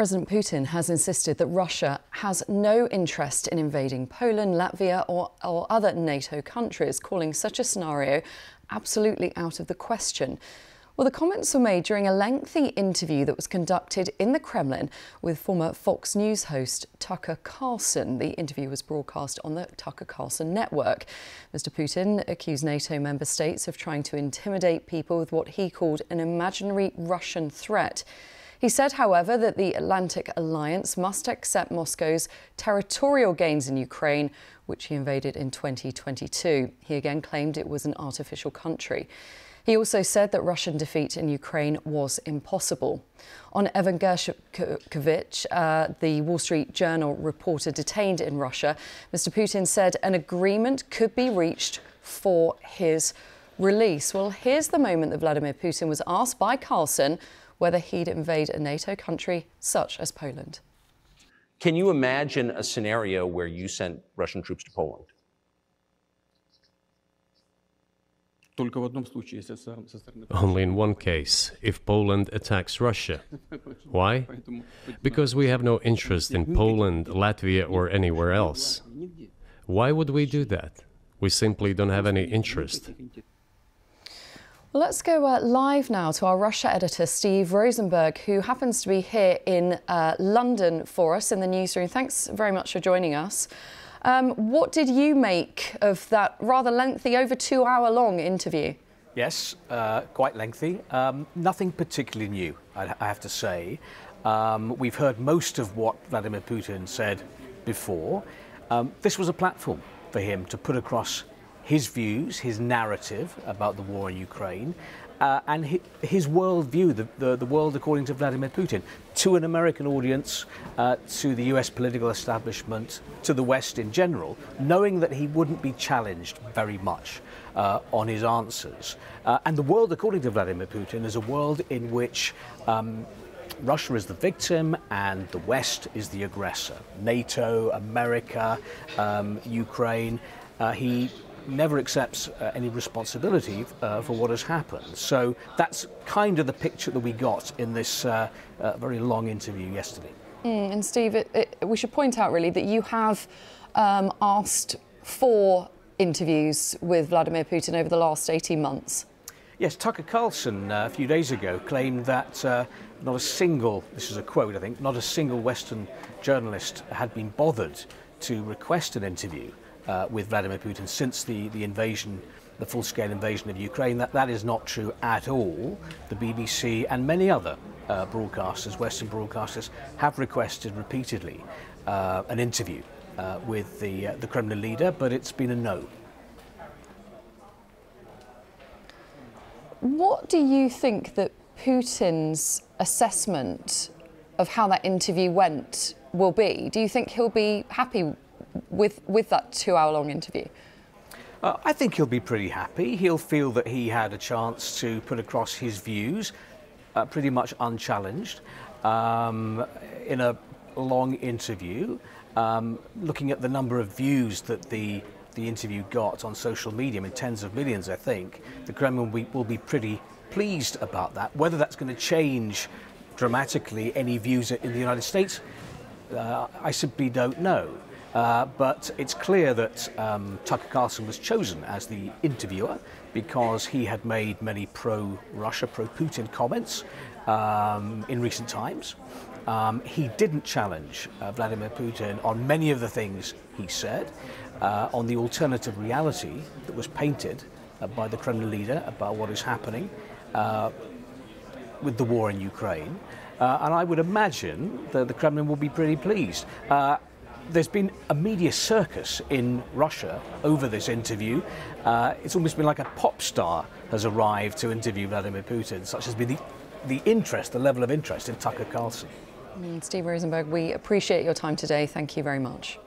President Putin has insisted that Russia has no interest in invading Poland, Latvia, or, or, other NATO countries, calling such a scenario absolutely out of the question. Well, the comments were made during a lengthy interview that was conducted in the Kremlin with former Fox News host Tucker Carlson. The interview was broadcast on the Tucker Carlson network. Mr. Putin accused NATO member states of trying to intimidate people with what he called an imaginary Russian threat. He said, however, that the Atlantic Alliance must accept Moscow's territorial gains in Ukraine, which he invaded in 2022. He again claimed it was an artificial country. He also said that Russian defeat in Ukraine was impossible. On Evan Gershkovich, uh, the Wall Street Journal reporter detained in Russia, Mr. Putin said an agreement could be reached for his release. Well, here's the moment that Vladimir Putin was asked by Carlson whether he'd invade a NATO country such as Poland. Can you imagine a scenario where you sent Russian troops to Poland? Only in one case, if Poland attacks Russia. Why? Because we have no interest in Poland, Latvia, or anywhere else. Why would we do that? We simply don't have any interest. Let's go uh, live now to our Russia editor, Steve Rosenberg, who happens to be here in uh, London for us in the newsroom. Thanks very much for joining us. Um, what did you make of that rather lengthy, over two hour long interview? Yes, uh, quite lengthy. Um, nothing particularly new, I, I have to say. Um, we've heard most of what Vladimir Putin said before. Um, this was a platform for him to put across his views, his narrative about the war in Ukraine, uh, and his, worldview, the, the, the, world according to Vladimir Putin, to an American audience, uh, to the US political establishment, to the West in general, knowing that he wouldn't be challenged very much uh, on his answers. Uh, and the world according to Vladimir Putin is a world in which um, Russia is the victim and the West is the aggressor. NATO, America, um, Ukraine. Uh, he never accepts uh, any responsibility uh, for what has happened. So that's kind of the picture that we got in this uh, uh very long interview yesterday. Mm, and Steve, it, it, we should point out really that you have um, asked for interviews with Vladimir Putin over the last 18 months. Yes, Tucker Carlson uh, a few days ago claimed that uh, not a single, this is a quote I think, not a single Western journalist had been bothered to request an interview uh, with Vladimir Putin since the, the invasion, the full scale invasion of Ukraine. That, that is not true at all. The BBC and many other uh, broadcasters, Western broadcasters, have requested repeatedly uh, an interview uh, with the, uh, the Kremlin leader, but it's been a no. What do you think that Putin's assessment of how that interview went will be? Do you think he'll be happy with, with that two hour long interview? Uh, I think he'll be pretty happy. He'll feel that he had a chance to put across his views uh, pretty much unchallenged um, in a long interview. Um, looking at the number of views that the the interview got on social media, in tens of millions, I think, the Kremlin will be, pretty pleased about that. Whether that's going to change dramatically any views in the United States, uh, I simply don't know. Uh, but it's clear that um, Tucker Carlson was chosen as the interviewer because he had made many pro Russia, pro Putin comments um, in recent times. Um, he didn't challenge uh, Vladimir Putin on many of the things he said, uh, on the alternative reality that was painted uh, by the Kremlin leader about what is happening uh, with the war in Ukraine. Uh, and I would imagine that the Kremlin will be pretty pleased. There's been a media circus in Russia over this interview. Uh, it's almost been like a pop star has arrived to interview Vladimir Putin, such has been the, the interest, the level of interest in Tucker Carlson. Steve Rosenberg, we appreciate your time today. Thank you very much.